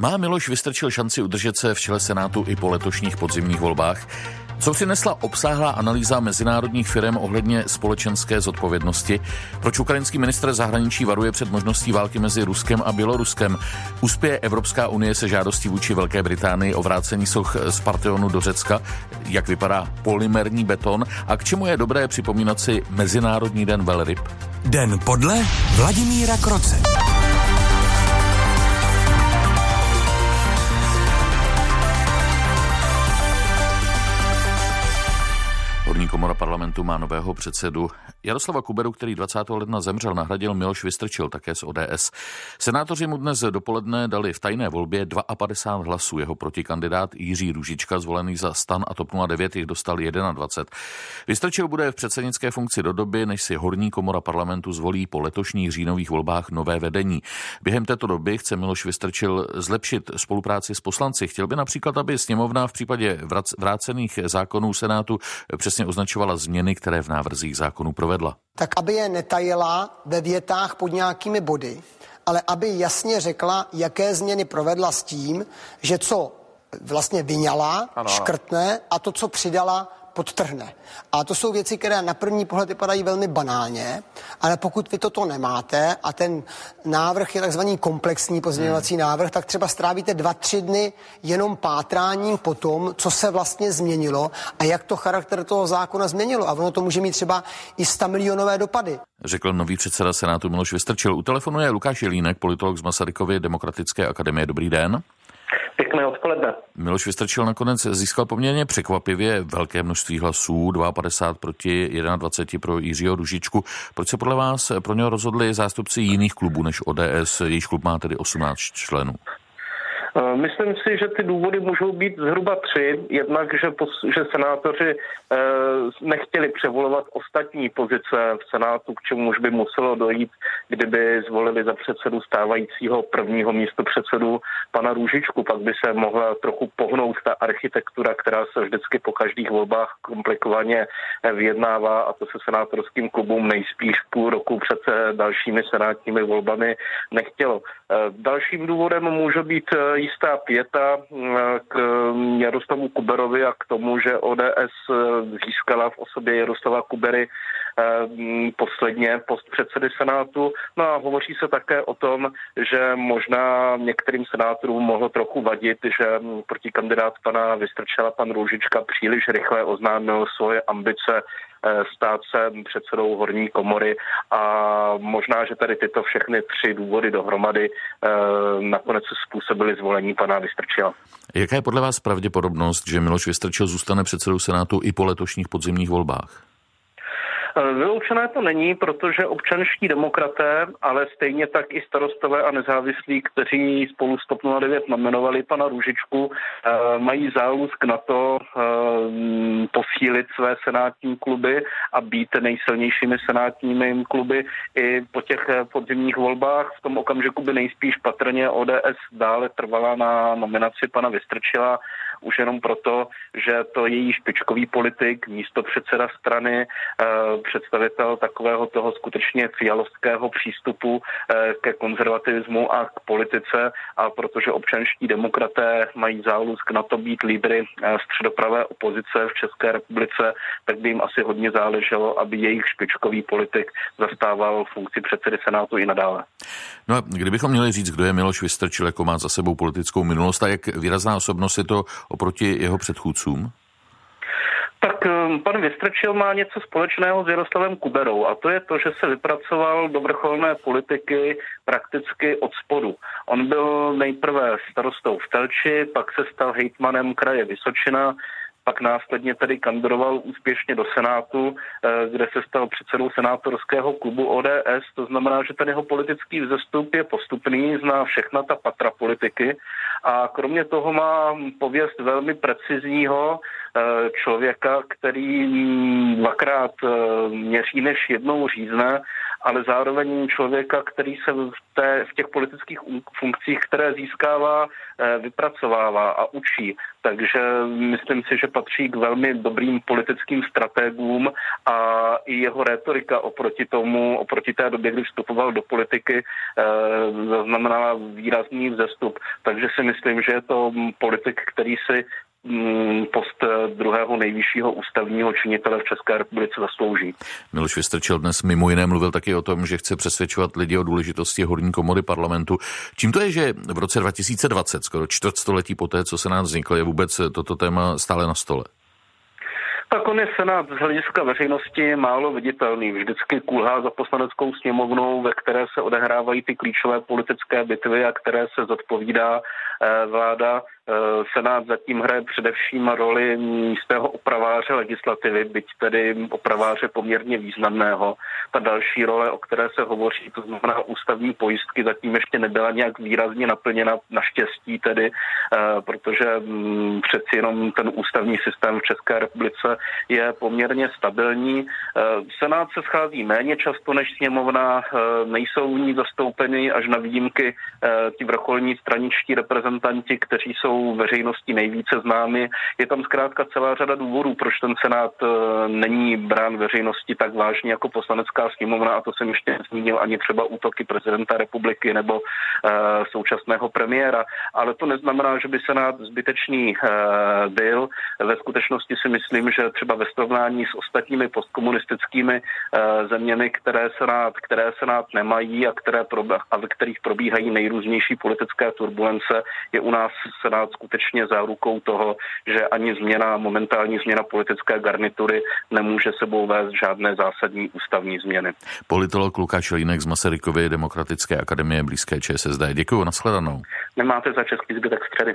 Má Miloš Vystrčil šanci udržet se v čele Senátu i po letošních podzimních volbách? Co přinesla obsáhlá analýza mezinárodních firm ohledně společenské zodpovědnosti? Proč ukrajinský ministr zahraničí varuje před možností války mezi Ruskem a Běloruskem? Uspěje Evropská unie se žádostí vůči Velké Británii o vrácení soch z Parteonu do Řecka? Jak vypadá polymerní beton? A k čemu je dobré připomínat si Mezinárodní den velryb? Den podle Vladimíra Kroce. Komora parlamentu má nového předsedu Jaroslava Kuberu, který 20. ledna zemřel, nahradil Miloš Vystrčil, také z ODS. Senátoři mu dnes dopoledne dali v tajné volbě 52 hlasů. Jeho protikandidát Jiří Růžička, zvolený za stan a TOP 09, jich dostal 21. Vystrčil bude v předsednické funkci do doby, než si Horní komora parlamentu zvolí po letošních říjnových volbách nové vedení. Během této doby chce Miloš Vystrčil zlepšit spolupráci s poslanci. Chtěl by například, aby sněmovna v případě vrácených zákonů Senátu přesně označovala změny, které v návrzích zákonů provedla. Tak aby je netajila ve větách pod nějakými body, ale aby jasně řekla, jaké změny provedla s tím, že co vlastně vyňala, ano, škrtne a to, co přidala, podtrhne. A to jsou věci, které na první pohled vypadají velmi banálně, ale pokud vy toto nemáte a ten návrh je takzvaný komplexní pozměňovací hmm. návrh, tak třeba strávíte dva, tři dny jenom pátráním po tom, co se vlastně změnilo a jak to charakter toho zákona změnilo. A ono to může mít třeba i 100 milionové dopady. Řekl nový předseda Senátu Miloš Vystrčil. U telefonu je Lukáš Jelínek, politolog z Masarykovy Demokratické akademie. Dobrý den. Pěkné odpoledne. Miloš Vystrčil nakonec získal poměrně překvapivě velké množství hlasů, 52 proti 21 pro Jiřího Ružičku. Proč se podle vás pro něho rozhodli zástupci jiných klubů než ODS, jejíž klub má tedy 18 členů? Eh, myslím si, že ty důvody můžou být zhruba tři. Jednak, že, že senátoři eh, nechtěli převolovat ostatní pozice v Senátu, k čemu už by muselo dojít, kdyby zvolili za předsedu stávajícího prvního místo předsedu pana Růžičku. Pak by se mohla trochu pohnout ta architektura, která se vždycky po každých volbách komplikovaně eh, vyjednává a to se senátorským klubům nejspíš půl roku před dalšími senátními volbami nechtělo. Dalším důvodem může být jistá pěta eh, k Jaroslavu Kuberovi a k tomu, že ODS eh, získala v osobě Jaroslava Kubery eh, posledně post předsedy Senátu. No a hovoří se také o tom, že možná některým senátorům mohlo trochu vadit, že proti kandidát pana Vystrčela pan Růžička příliš rychle oznámil svoje ambice stát se předsedou horní komory a možná, že tady tyto všechny tři důvody dohromady eh, nakonec způsobily zvolení pana Vystrčila. Jaká je podle vás pravděpodobnost, že Miloš Vystrčil zůstane předsedou Senátu i po letošních podzimních volbách? Vyloučené to není, protože občanští demokraté, ale stejně tak i starostové a nezávislí, kteří spolu s TOP 09 nominovali pana Růžičku, eh, mají zálusk na to eh, posílit své senátní kluby a být nejsilnějšími senátními kluby i po těch eh, podzimních volbách. V tom okamžiku by nejspíš patrně ODS dále trvala na nominaci pana Vystrčila už jenom proto, že to její špičkový politik, místo předseda strany, eh, představitel takového toho skutečně fialovského přístupu eh, ke konzervativismu a k politice a protože občanští demokraté mají zálusk na to být lídry eh, středopravé opozice v České republice, tak by jim asi hodně záleželo, aby jejich špičkový politik zastával funkci předsedy Senátu i nadále. No a kdybychom měli říct, kdo je Miloš Vystrčil, jako má za sebou politickou minulost a jak výrazná osobnost je to oproti jeho předchůdcům? Tak um, pan Vystrčil má něco společného s Jaroslavem Kuberou a to je to, že se vypracoval do vrcholné politiky prakticky od spodu. On byl nejprve starostou v Telči, pak se stal hejtmanem kraje Vysočina, pak následně tedy kandidoval úspěšně do Senátu, eh, kde se stal předsedou senátorského klubu ODS. To znamená, že ten jeho politický vzestup je postupný, zná všechna ta patra politiky a kromě toho má pověst velmi precizního člověka, který dvakrát měří než jednou řízne ale zároveň člověka, který se v, té, v těch politických funkcích, které získává, eh, vypracovává a učí. Takže myslím si, že patří k velmi dobrým politickým strategům a i jeho retorika oproti tomu, oproti té době, kdy vstupoval do politiky, eh, zaznamenala výrazný vzestup. Takže si myslím, že je to politik, který si post eh, druhého nejvyššího ústavního činitele v České republice zaslouží. Miloš Vystrčil dnes mimo jiné mluvil taky o tom, že chce přesvědčovat lidi o důležitosti horní komory parlamentu. Čím to je, že v roce 2020, skoro čtvrtstoletí poté, co se nám vzniklo, je vůbec toto téma stále na stole? Tak on je Senát z hlediska veřejnosti málo viditelný. Vždycky kulhá za poslaneckou sněmovnou, ve které se odehrávají ty klíčové politické bitvy a které se zodpovídá eh, vláda Eh, Senát zatím hraje především roli místného opraváře legislativy, byť tedy opraváře poměrně významného. Ta další role, o které se hovoří, to znamená ústavní pojistky, zatím ještě nebyla nějak výrazně naplněna, naštěstí tedy, eh, protože mm, přeci jenom ten ústavní systém v České republice je poměrně stabilní. Eh, Senát se schází méně často než sněmovna, nejsou v ní zastoupeny až na výjimky ti vrcholní straničtí reprezentanti, kteří jsou jsou veřejnosti nejvíce známy. Je tam zkrátka celá řada důvodů, proč ten Senát eh, není brán veřejnosti tak vážně jako poslanecká sněmovna a to jsem ještě zmínil ani třeba útoky prezidenta republiky nebo eh, současného premiéra. Ale to neznamená, že by Senát zbytečný eh, byl. Ve skutečnosti si myslím, že třeba ve srovnání s ostatními postkomunistickými zeměmi, které Senát, které Senát nemají a, které, a ve kterých probíhají nejrůznější politické turbulence, je u nás Senát stát skutečně zárukou toho, že ani změna, momentální změna politické garnitury nemůže sebou vést žádné zásadní ústavní změny. Politolog Lukáš Línek z Masarykovy demokratické akademie blízké ČSSD. Děkuji, nashledanou. Nemáte za český zbytek středy.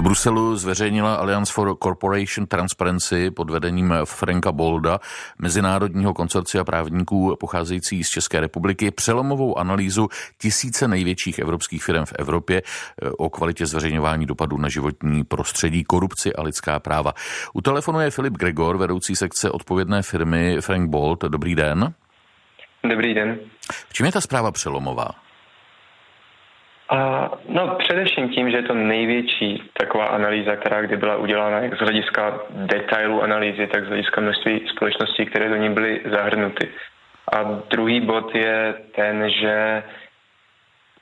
V Bruselu zveřejnila Alliance for Corporation Transparency pod vedením Franka Bolda, mezinárodního konsorcia právníků pocházející z České republiky, přelomovou analýzu tisíce největších evropských firm v Evropě eh, o kvalitě zveřejňování dopadů na životní prostředí, korupci a lidská práva. U telefonu je Filip Gregor, vedoucí sekce odpovědné firmy Frank Bold. Dobrý den. Dobrý den. V čem je ta zpráva přelomová? A, no především tím, že je to největší taková analýza, která kdy byla udělána jak z hlediska detailu analýzy, tak z hlediska množství společností, které do ní byly zahrnuty. A druhý bod je ten, že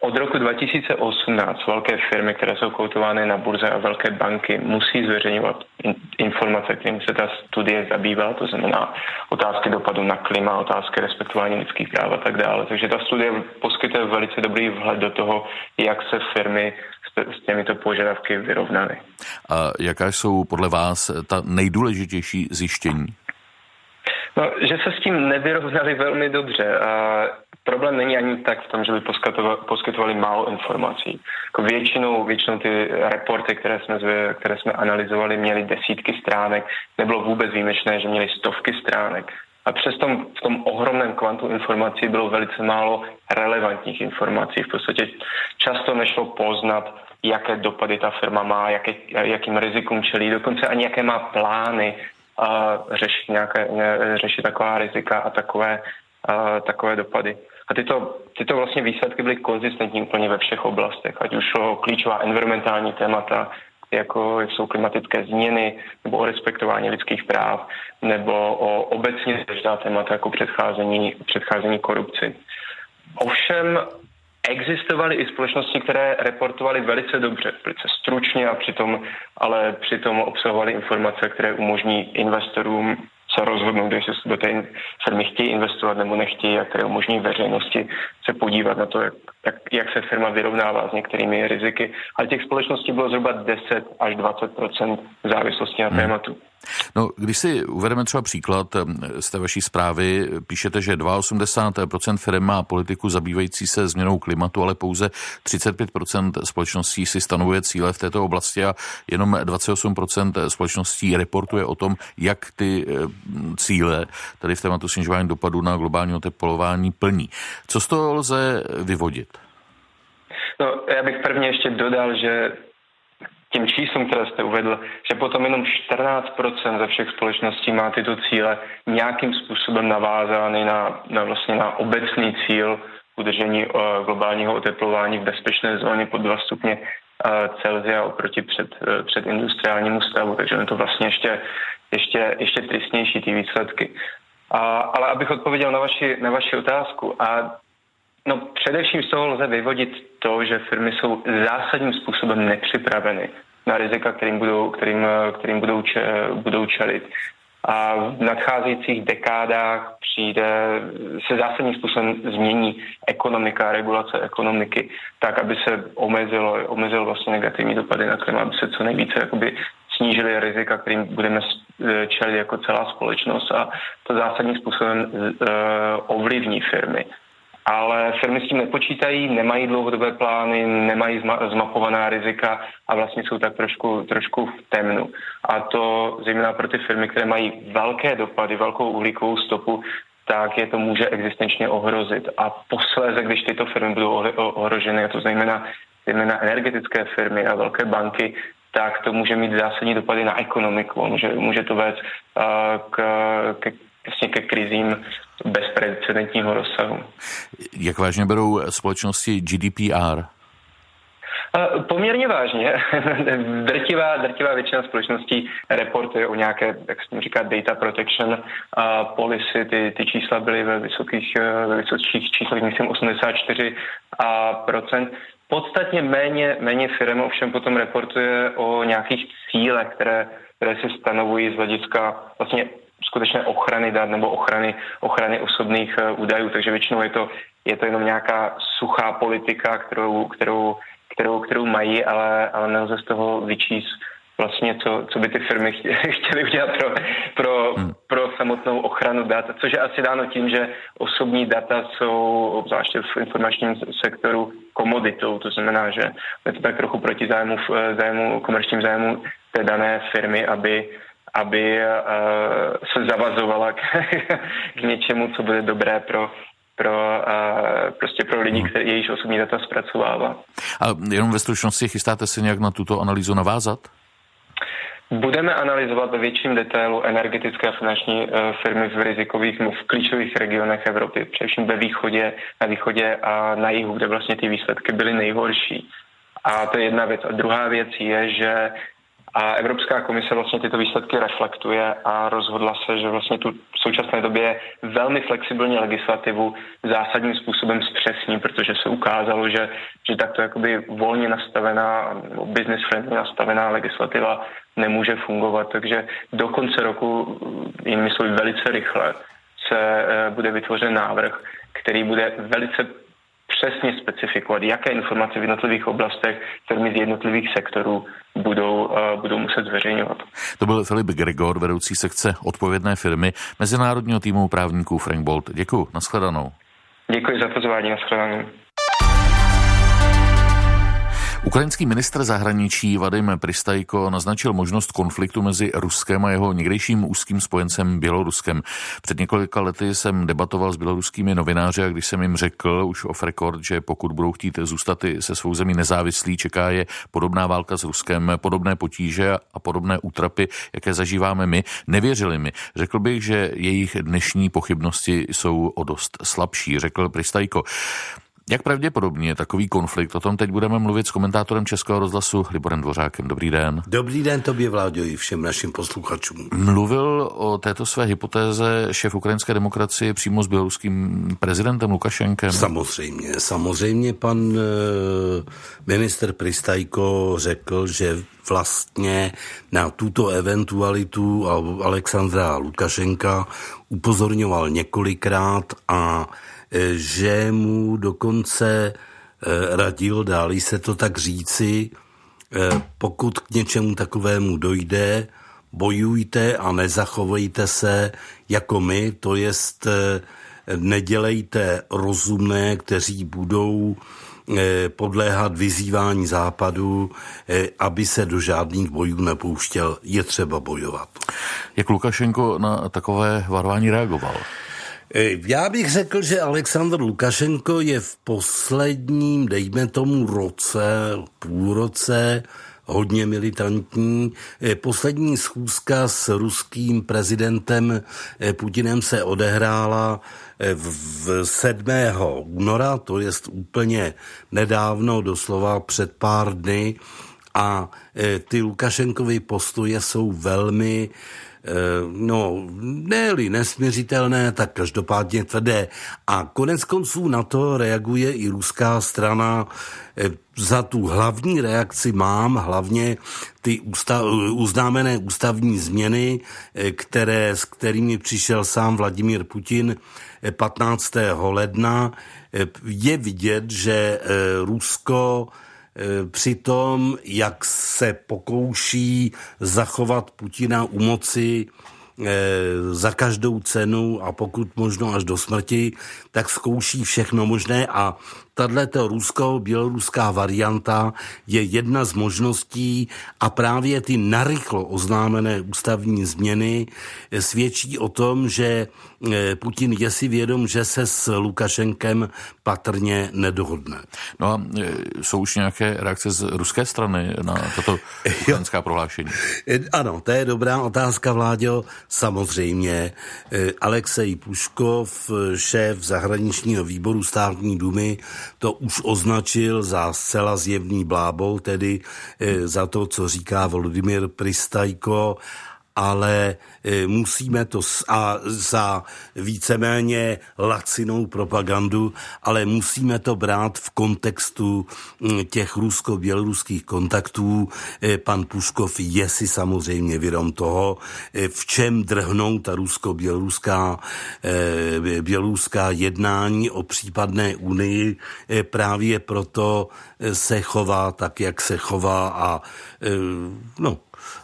od roku 2018 velké firmy, které jsou koutovány na burze a velké banky, musí zveřejňovat informace, kterým se ta studie zabývá, to znamená otázky dopadu na klima, otázky respektování lidských práv a tak dále. Takže ta studie poskytuje velice dobrý vhled do toho, jak se firmy s těmito požadavky vyrovnaly. A jaká jsou podle vás ta nejdůležitější zjištění? No, že se s tím nevyrovnali velmi dobře. A problém není ani tak v tom, že by poskytovali málo informací. Jako většinou, většinou ty reporty, které jsme, které jsme analyzovali, měly desítky stránek. Nebylo vůbec výjimečné, že měly stovky stránek. A přesto v tom ohromném kvantu informací bylo velice málo relevantních informací. V podstatě často nešlo poznat, jaké dopady ta firma má, jaké, jakým rizikům čelí, dokonce ani jaké má plány a řešit, nějaké, řešit taková rizika a takové, takové dopady. A tyto, tyto vlastně výsledky byly konzistentní úplně ve všech oblastech, ať už o klíčová environmentální témata, jako jsou klimatické změny, nebo o respektování lidských práv, nebo o obecně důležitá témata jako předcházení, předcházení korupci. Ovšem existovaly i společnosti, které reportovaly velice dobře, velice stručně a přitom, ale přitom obsahovaly informace, které umožní investorům se rozhodnout, jestli do té firmy chtějí investovat nebo nechtějí a které umožní veřejnosti se podívat na to, jak, jak, jak se firma vyrovnává s některými riziky. Ale těch společností bylo zhruba 10 až 20 v závislosti na hmm. No, když si uvedeme třeba příklad z té vaší zprávy, píšete, že 82% firm má politiku zabývající se změnou klimatu, ale pouze 35% společností si stanovuje cíle v této oblasti a jenom 28% společností reportuje o tom, jak ty cíle, tady v tématu snižování dopadu na globální oteplování, plní. Co z toho lze vyvodit? No, já bych prvně ještě dodal, že těm číslům, které jste uvedl, že potom jenom 14% ze všech společností má tyto cíle nějakým způsobem navázány na, na, vlastně na obecný cíl udržení uh, globálního oteplování v bezpečné zóně pod 2 stupně uh, Celsia oproti před, uh, před industriálnímu stavu, takže je to vlastně ještě, ještě, ještě tristnější ty výsledky. A, ale abych odpověděl na vaši, na vaši otázku. A no, především z toho lze vyvodit to, že firmy jsou zásadním způsobem nepřipraveny na rizika, kterým budou, kterým, kterým budou, če, budou čelit. A v nadcházejících dekádách přijde, se zásadním způsobem změní ekonomika, regulace ekonomiky, tak, aby se omezilo, omezilo vlastně negativní dopady na klima, aby se co nejvíce jakoby snížili rizika, kterým budeme čelit jako celá společnost a to zásadním způsobem uh, ovlivní firmy ale firmy s tím nepočítají, nemají dlouhodobé plány, nemají zmapovaná rizika a vlastně jsou tak trošku, trošku v temnu. A to zejména pro ty firmy, které mají velké dopady, velkou uhlíkovou stopu, tak je to může existenčně ohrozit. A posléze, když tyto firmy budou ohroženy, a to znamená zejména energetické firmy a velké banky, tak to může mít zásadní dopady na ekonomiku. Může, může to vést uh, k, k, vlastně ke krizím bezprecedentního rozsahu. Jak vážně berou společnosti GDPR? Poměrně vážně. drtivá, drtivá většina společností reportuje o nějaké, jak se říká, data protection policy. Ty, ty čísla byly ve vysokých, ve vysokých číslech, myslím 84 procent. Podstatně méně, méně firm ovšem potom reportuje o nějakých cílech, které, které se stanovují z hlediska vlastně skutečné ochrany dat nebo ochrany, ochrany osobných uh, údajů, takže většinou je to, je to jenom nějaká suchá politika, kterou, kterou, kterou, kterou mají, ale, ale nelze z toho vyčíst vlastně, co, co by ty firmy chtěly udělat pro, pro, hmm. pro samotnou ochranu dat, což je asi dáno tím, že osobní data jsou, obzvláště v informačním sektoru, komoditou, to znamená, že je to tak trochu proti zájmu, zájmu komerčním zájmu té dané firmy, aby aby uh, se zavazovala k, k něčemu, co bude dobré pro, pro, uh, prostě pro lidi, hmm. který jejíž osobní data zpracovává. A jenom ve stručnosti chystáte se nějak na tuto analýzu navázat? Budeme analyzovat ve větším detailu energetické a finanční uh, firmy v rizikových, v klíčových regionech Evropy, především ve východě, na východě a na jihu, kde vlastně ty výsledky byly nejhorší. A to je jedna věc. A druhá věc je, že a Evropská komise vlastně tyto výsledky reflektuje a rozhodla se, že vlastně tu v současné době velmi flexibilní legislativu zásadním způsobem zpřesní, protože se ukázalo, že, že takto jakoby volně nastavená, business friendly nastavená legislativa nemůže fungovat. Takže do konce roku, jinými slovy velice rychle, se eh, bude vytvořen návrh, který bude velice přesně specifikovat, jaké informace v jednotlivých oblastech firmy z jednotlivých sektorů budou, uh, budou muset zveřejňovat. To byl Filip Gregor, vedoucí sekce odpovědné firmy Mezinárodního týmu právníků Frank Bolt. Děkuji, nashledanou. Děkuji za pozvání, nashledanou. Ukrajinský ministr zahraničí Vadim Pristajko naznačil možnost konfliktu mezi Ruskem a jeho někdejším úzkým spojencem Běloruskem. Před několika lety jsem debatoval s běloruskými novináři a když jsem jim řekl už off record, že pokud budou chtít zůstat se svou zemí nezávislí, čeká je podobná válka s Ruskem, podobné potíže a podobné útrapy, jaké zažíváme my, nevěřili mi. Řekl bych, že jejich dnešní pochybnosti jsou o dost slabší, řekl Pristajko. Jak pravděpodobně je takový konflikt? O tom teď budeme mluvit s komentátorem Českého rozhlasu Liborem Dvořákem. Dobrý den. Dobrý den tobě, Vláďo, i všem našim posluchačům. Mluvil o této své hypotéze šéf ukrajinské demokracie přímo s běloruským prezidentem Lukašenkem? Samozřejmě, samozřejmě pan e, minister Pristajko řekl, že vlastně na tuto eventualitu Alexandra Lukašenka upozorňoval několikrát a že mu dokonce eh, radil, dálí se to tak říci, eh, pokud k něčemu takovému dojde, bojujte a nezachovejte se jako my, to jest nedělejte rozumné, kteří budou podléhat vyzývání západu, aby se do žádných bojů nepouštěl, je třeba bojovat. Jak Lukašenko na takové varování reagoval? E, já bych řekl, že Aleksandr Lukašenko je v posledním, dejme tomu roce, půl roce, hodně militantní. Poslední schůzka s ruským prezidentem Putinem se odehrála v 7. února, to je úplně nedávno, doslova před pár dny, a ty Lukašenkovy postoje jsou velmi Eh, no, ne-li nesměřitelné, tak každopádně tvrdé. A konec konců na to reaguje i ruská strana. Eh, za tu hlavní reakci mám hlavně ty ústa, uznámené ústavní změny, eh, které, s kterými přišel sám Vladimír Putin 15. ledna. Je vidět, že Rusko Eh, při tom, jak se pokouší zachovat Putina u moci eh, za každou cenu a pokud možno až do smrti, tak zkouší všechno možné a tato rusko-běloruská varianta je jedna z možností a právě ty narychlo oznámené ústavní změny svědčí o tom, že eh, Putin je si vědom, že se s Lukašenkem patrně nedohodne. No a eh, jsou už nějaké reakce z ruské strany na toto ukrajinská prohlášení? Eh, ano, to je dobrá otázka, Vláďo. Samozřejmě Alexej Puškov, šéf zahraničního výboru státní dumy, to už označil za zcela zjevný blábol, tedy e, za to, co říká Volodymyr Pristajko, ale E, musíme to a za víceméně lacinou propagandu, ale musíme to brát v kontextu těch rusko-běloruských kontaktů. E, pan Puškov je si samozřejmě vědom toho, e, v čem drhnou ta rusko-běloruská běloruská jednání o případné unii. Právě proto se chová tak, jak se chová a no,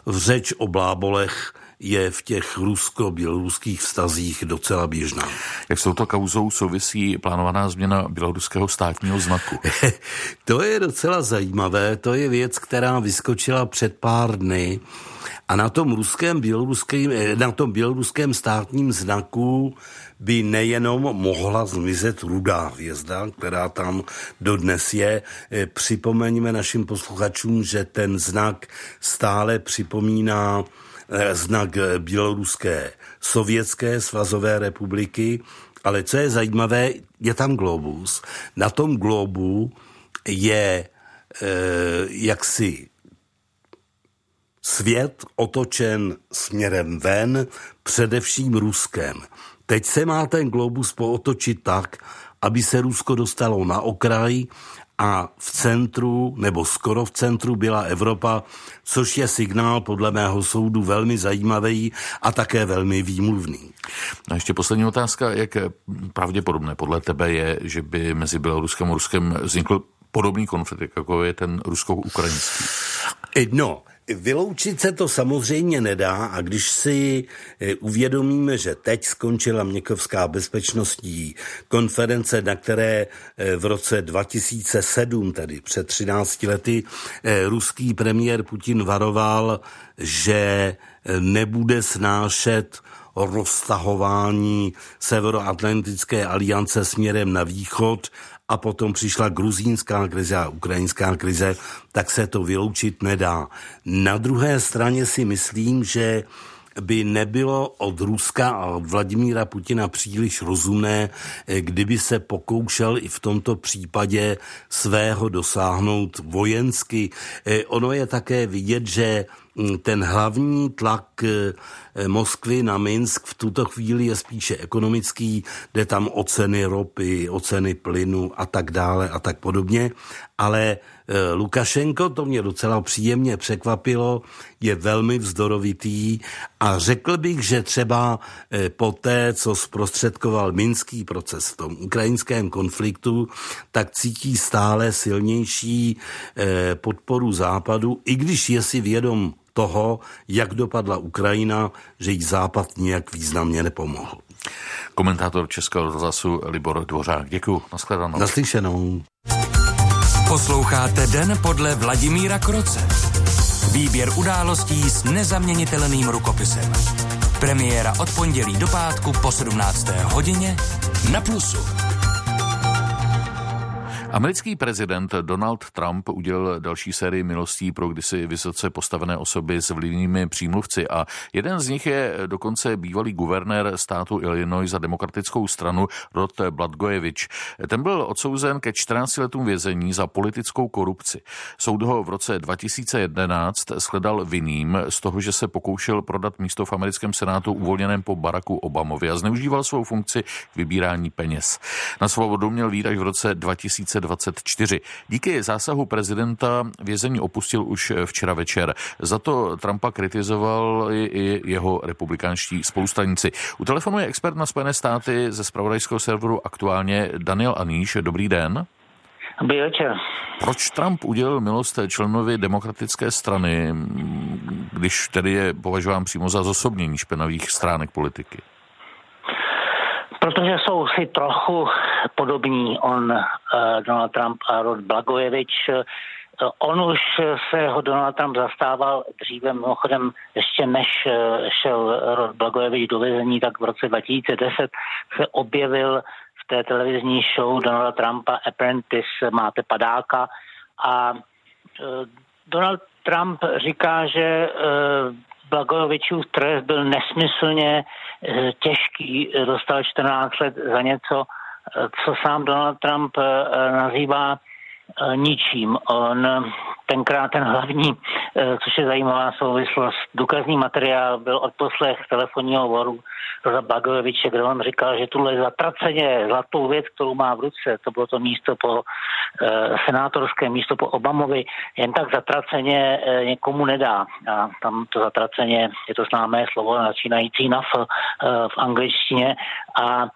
řeč o blábolech je v těch rusko-běloruských vztazích docela běžná. Jak s touto kauzou souvisí plánovaná změna běloruského státního znaku? to je docela zajímavé, to je věc, která vyskočila před pár dny a na tom, ruském, běloruském, eh, na tom běloruském státním znaku by nejenom mohla zmizet rudá hvězda, která tam dodnes je. Eh, připomeňme našim posluchačům, že ten znak stále připomíná Eh, znak eh, Běloruské sovětské svazové republiky, ale co je zajímavé, je tam globus. Na tom globu je e, jaksi svět otočen směrem ven, především Ruskem. Teď se má ten globus pootočit tak, aby se Rusko dostalo na okraj a v centru, nebo skoro v centru byla Evropa, což je signál podle mého soudu velmi zajímavý a také velmi výmluvný. A ještě poslední otázka, jak pravděpodobné podle tebe je, že by mezi Běloruskem a Ruskem vznikl podobný konflikt, jako je ten rusko-ukrajinský? No, Vyloučit se to samozřejmě nedá a když si eh, uvědomíme, že teď skončila Měkovská bezpečnostní konference, na které eh, v roce 2007, tedy před 13 lety, eh, ruský premiér Putin varoval, že nebude snášet roztahování Severoatlantické aliance směrem na východ a potom přišla gruzínská krize a ukrajinská krize, tak se to vyloučit nedá. Na druhé straně si myslím, že by nebylo od Ruska a od Vladimíra Putina příliš rozumné, kdyby se pokoušel i v tomto případě svého dosáhnout vojensky. Ono je také vidět, že ten hlavní tlak eh, Moskvy na Minsk v tuto chvíli je spíše ekonomický, jde tam o ceny ropy, o ceny plynu a tak dále a tak podobně, ale Eh, Lukašenko, to mě docela příjemně překvapilo, je velmi vzdorovitý a řekl bych, že třeba eh, po té, co zprostředkoval minský proces v tom ukrajinském konfliktu, tak cítí stále silnější eh, podporu západu, i když je si vědom toho, jak dopadla Ukrajina, že jí Západ nijak významně nepomohl. Komentátor Českého rozhlasu Libor Dvořák. Děkuji. Naschledanou. Naslyšenou. Posloucháte Den podle Vladimíra Kroce. Výběr událostí s nezaměnitelným rukopisem. Premiéra od pondělí do pátku po 17. hodině na Plusu. Americký prezident Donald Trump udělal další sérii milostí pro kdysi vysoce postavené osoby s vlivnými přímluvci a jeden z nich je dokonce bývalý guvernér státu Illinois za demokratickou stranu Rod Bladgojevič. Ten byl odsouzen ke 14 letům vězení za politickou korupci. Soud ho v roce 2011 shledal vinným z toho, že se pokoušel prodat místo v americkém senátu uvolněném po Baracku Obamovi a zneužíval svou funkci k vybírání peněz. Na svobodu měl až v roce 2024. Díky zásahu prezidenta vězení opustil už včera večer. Za to Trumpa kritizoval i jeho republikánští spolustranici. U telefonu je expert na Spojené státy ze spravodajského serveru aktuálně Daniel Aníš. Dobrý den. Dobrý večer. Proč Trump udělal milost členovi demokratické strany, když tedy je považován přímo za zosobnění špinavých stránek politiky? Protože jsou si trochu podobní on, uh, Donald Trump a Rod Blagojevič. Uh, on už se ho Donald Trump zastával dříve, mimochodem ještě než uh, šel Rod Blagojevič do vězení, tak v roce 2010 se objevil v té televizní show Donalda Trumpa Apprentice Máte padáka a Donald Trump říká, že Blagojevičův trest byl nesmyslně eh, těžký, dostal 14 let za něco, eh, co sám Donald Trump eh, nazývá ničím. On tenkrát ten hlavní, což je zajímavá souvislost, důkazní materiál byl odposlech telefonního hovoru Roza Blagojeviče, kde on říkal, že tuhle zatraceně zlatou věc, kterou má v ruce, to bylo to místo po eh, senátorské místo po Obamovi, jen tak zatraceně eh, někomu nedá. A tam to zatraceně je to známé slovo začínající na F eh, v angličtině. A,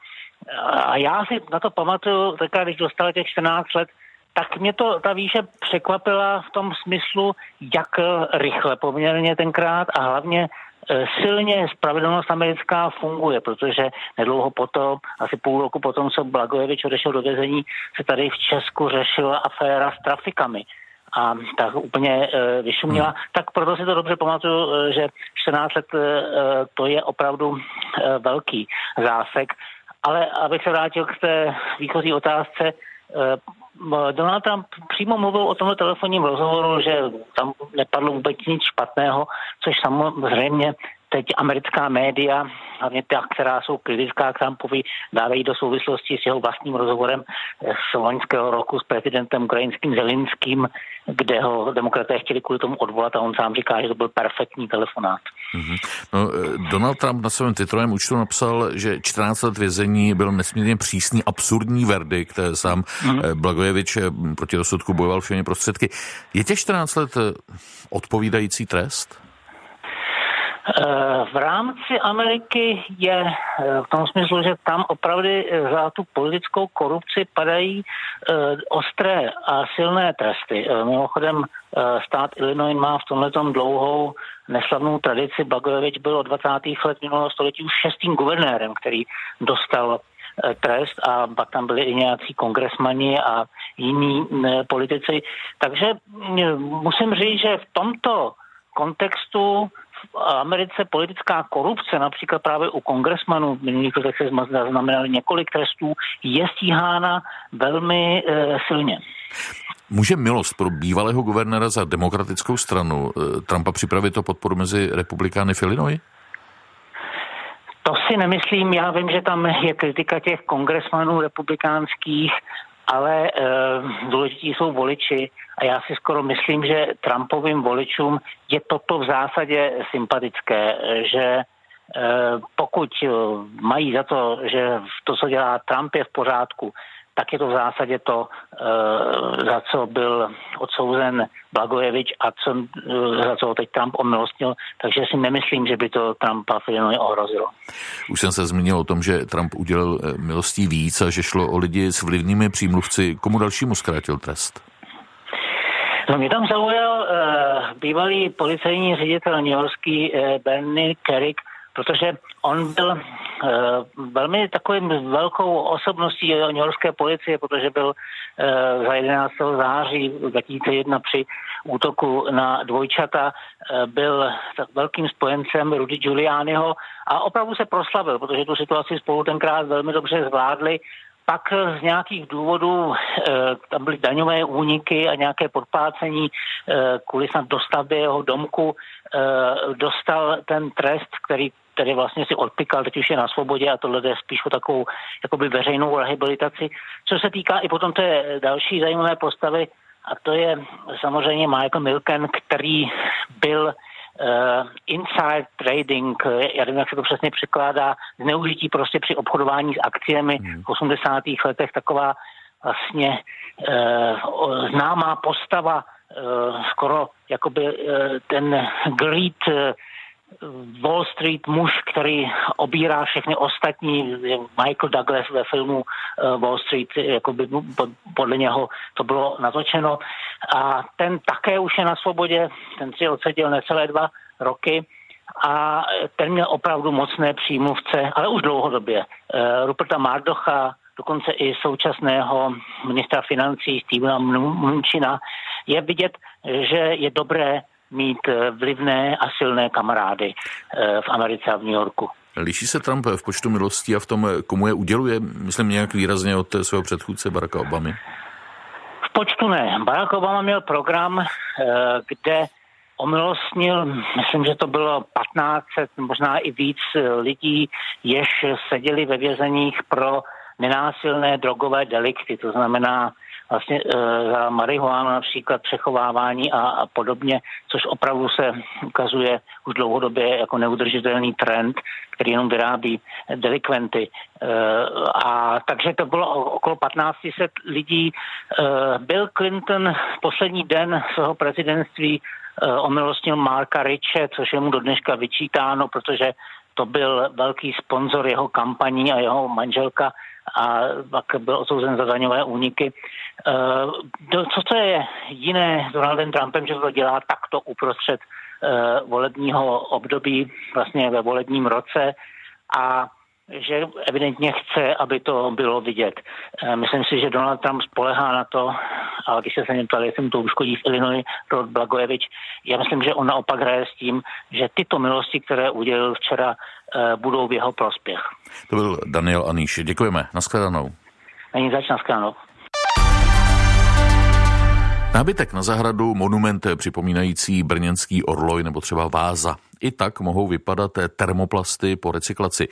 a já si na to pamatuju, tak když dostal těch 14 let, tak mě to ta výše překvapila v tom smyslu, jak rychle poměrně tenkrát a hlavně E, silně spravedlnost americká funguje, protože nedlouho potom, asi půl roku potom, co Blagojevič odešel do vězení, se tady v Česku řešila aféra s trafikami a tak úplně e, vyšuměla. Hmm. Tak proto si to dobře pamatuju, e, že 14 let e, to je opravdu e, velký zásek. Ale abych se vrátil k té výchozí otázce, Donald Trump přímo mluvil o tomhle telefonním rozhovoru, že tam nepadlo vůbec nic špatného, což samozřejmě teď americká média, hlavně ta, která jsou kritická k Trumpovi, dávají do souvislosti s jeho vlastním rozhovorem z loňského roku s prezidentem ukrajinským Zelinským, kde ho demokraté chtěli kvůli tomu odvolat a on sám říká, že to byl perfektní telefonát. Mm-hmm. No, eh, Donald Trump na svém titrovém účtu napsal, že 14 let vězení byl nesmírně přísný, absurdní verdikt. Sám mm-hmm. Blagojevič eh, proti rozsudku bojoval všemi prostředky. Je těch 14 let odpovídající trest? Eh, v rámci Ameriky je eh, v tom smyslu, že tam opravdu za tu politickou korupci padají eh, ostré a silné tresty. Mimochodem stát Illinois má v tomhle dlouhou neslavnou tradici. Blagojevič byl od 20. let minulého století už šestým guvernérem, který dostal trest a pak tam byli i nějací kongresmani a jiní politici. Takže musím říct, že v tomto kontextu Americe politická korupce, například právě u kongresmanů, minulých letech se zaznamenali několik trestů, je stíhána velmi e, silně. Může milost pro bývalého guvernéra za demokratickou stranu e, Trumpa připravit to podporu mezi republikány v Illinois? To si nemyslím. Já vím, že tam je kritika těch kongresmanů republikánských ale e, důležití jsou voliči a já si skoro myslím, že Trumpovým voličům je toto v zásadě sympatické, že e, pokud mají za to, že to, co dělá Trump, je v pořádku, tak je to v zásadě to, eh, za co byl odsouzen Blagojevič a co, eh, za co ho teď Trump omilostnil. Takže si nemyslím, že by to Trumpa Illinois ohrozilo. Už jsem se zmínil o tom, že Trump udělal eh, milostí víc a že šlo o lidi s vlivnými přímluvci. Komu dalšímu zkrátil trest? No mě tam zaujal uh, bývalý policejní ředitel New Yorkský uh, Bernie Kerrick, protože on byl uh, velmi takovým velkou osobností New Yorkské policie, protože byl uh, za 11. září 2001 při útoku na dvojčata uh, byl velkým spojencem Rudy Giulianiho a opravdu se proslavil, protože tu situaci spolu tenkrát velmi dobře zvládli pak z nějakých důvodů tam byly daňové úniky a nějaké podplácení kvůli snad dostavbě jeho domku dostal ten trest, který který vlastně si odpikal, teď už je na svobodě a tohle je spíš o takovou jakoby veřejnou rehabilitaci. Co se týká i potom té další zajímavé postavy, a to je samozřejmě Michael Milken, který byl uh, inside trading, já nevím, jak se to přesně překládá, zneužití prostě při obchodování s akciemi hmm. v 80. letech, taková vlastně uh, známá postava, uh, skoro jakoby uh, ten greed uh, Wall Street muž, který obírá všechny ostatní, Michael Douglas ve filmu eh, Wall Street, jako by podle něho to bylo natočeno. A ten také už je na svobodě, ten si odseděl necelé dva roky a ten měl opravdu mocné přímluvce, ale už dlouhodobě. Eh, Ruperta Mardocha, dokonce i současného ministra financí Stevena Mnučina, je vidět, že je dobré mít eh, vlivné a silné kamarády eh, v Americe a v New Yorku. Liší se Trump v počtu milostí a v tom, komu je uděluje, myslím nějak výrazně od svého předchůdce Baracka Obamy? V počtu ne. Barack Obama měl program, eh, kde omilostnil, myslím, že to bylo 1500, možná i víc lidí, jež seděli ve vězeních pro nenásilné drogové delikty, to znamená vlastně e, za marihuanu například přechovávání a, a podobně, což opravdu se ukazuje už dlouhodobě jako neudržitelný trend, který jenom vyrábí delikventy. E, a takže to bylo okolo 1500 lidí. E, Bill Clinton poslední den svého prezidentství omilostnil Marka Riche, což je mu do dneška vyčítáno, protože to byl velký sponzor jeho kampaní a jeho manželka a pak byl odsouzen za daňové úniky. Uh, co to je jiné s Donaldem Trumpem, že to dělá takto uprostřed uh, volebního období, vlastně ve volebním roce a že evidentně chce, aby to bylo vidět. Eh, myslím si, že Donald Trump spolehá na to, a když se se mě ptali, jestli mu to uškodí v Illinois, Rod Blagojevič, já myslím, že on naopak hraje s tím, že tyto milosti, které udělil včera, eh, budou v jeho prospěch. To byl Daniel Aníš. Děkujeme. Naschledanou. Není zač, naschledanou. Nábytek na zahradu, monument připomínající brněnský orloj nebo třeba váza. I tak mohou vypadat termoplasty po recyklaci.